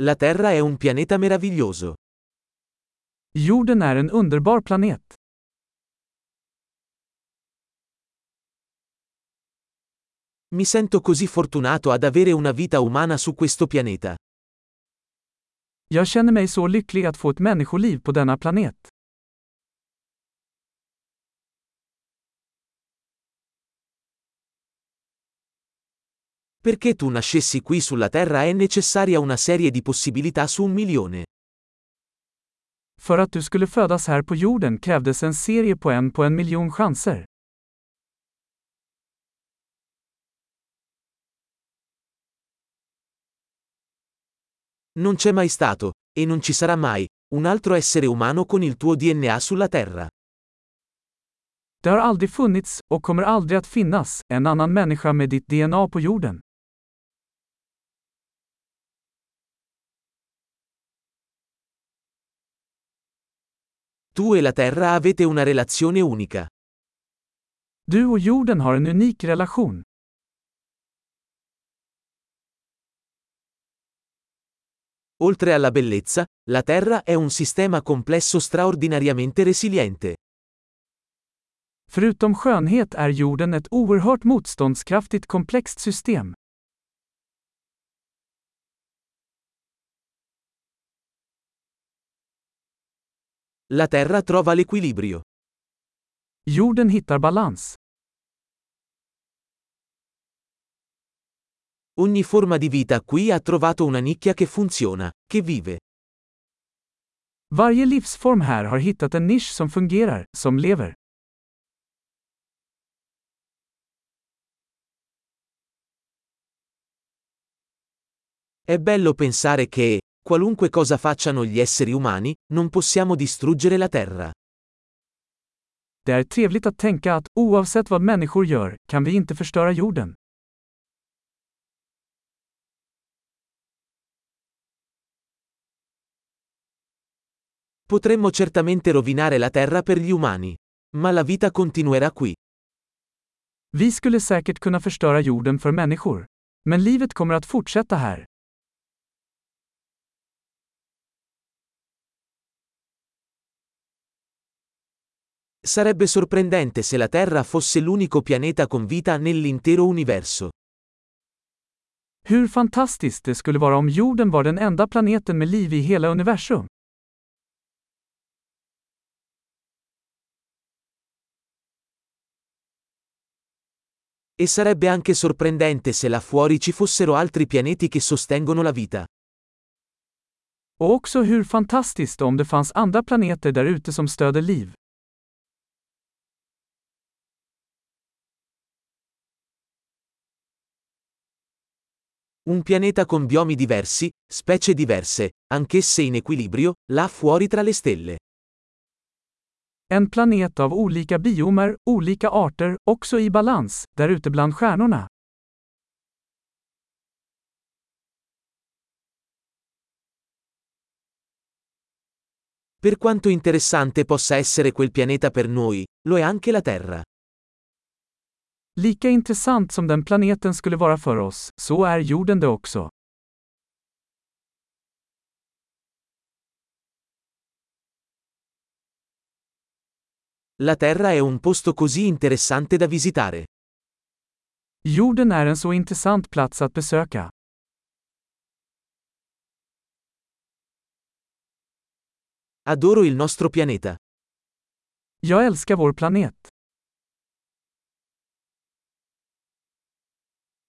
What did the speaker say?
La Terra è un pianeta meraviglioso. Jorden är en underbar planet. Mi sento così fortunato ad avere una vita umana su questo pianeta. Jag känner mig så lycklig att få ett människoliv på denna planet. Perché tu nascessi qui sulla Terra è necessaria una serie di possibilità su un milione. För att du skulle födas här på jorden krävdes en serie på en på en miljon chanser. Non c'è mai stato, e non ci sarà mai, un altro essere umano con il tuo DNA sulla Terra. Det har aldrig funnits, och kommer aldrig att finnas, en annan människa med ditt DNA på jorden. Tu e la Terra avete una relazione unica. Du och jorden har en unik relation. Oltre alla bellezza, la Terra è un sistema complesso straordinariamente resiliente. Förutom skönhet är jorden ett oerhört motståndskraftigt komplext system. La Terra trova l'equilibrio. Jorden hittar balans. Ogni forma di vita qui ha trovato una nicchia che funziona, che vive. Varje livsform här har hittat en nisch som fungerar, som lever. È bello pensare che, qualunque cosa facciano gli esseri umani, non possiamo distruggere la Terra. Det är trevligt att tänka att, oavsett vad människor gör, kan vi inte förstöra jorden. Potremmo certamente rovinare la Terra per gli umani. Ma la vita continuerà qui. Vi skulle säkert kunna förstöra jorden för människor. Men livet kommer att fortsätta här. Sarebbe sorprendente se la Terra fosse l'unico pianeta con vita nell'intero universo. Hur fantastiskt det skulle vara om jorden var den enda planeten med liv i hela universum. E sarebbe anche sorprendente se là fuori ci fossero altri pianeti che sostengono la vita. Och också hur fantastiskt om det fanns andra planeter där ute som stöder liv. Un pianeta con biomi diversi, specie diverse, anch'esse in equilibrio, là fuori tra le stelle. En planet av olika biomer, olika arter, också i balans, där ute bland stjärnorna. Per quanto interessante possa essere quel pianeta per noi, lo è anche la Terra. Lika intressant som den planeten skulle vara för oss, så är jorden det också. La Terra è un posto così interessante da visitare. Jorden är en så intressant plats att besöka. Adoro il nostro pianeta. Jag älskar vår planet.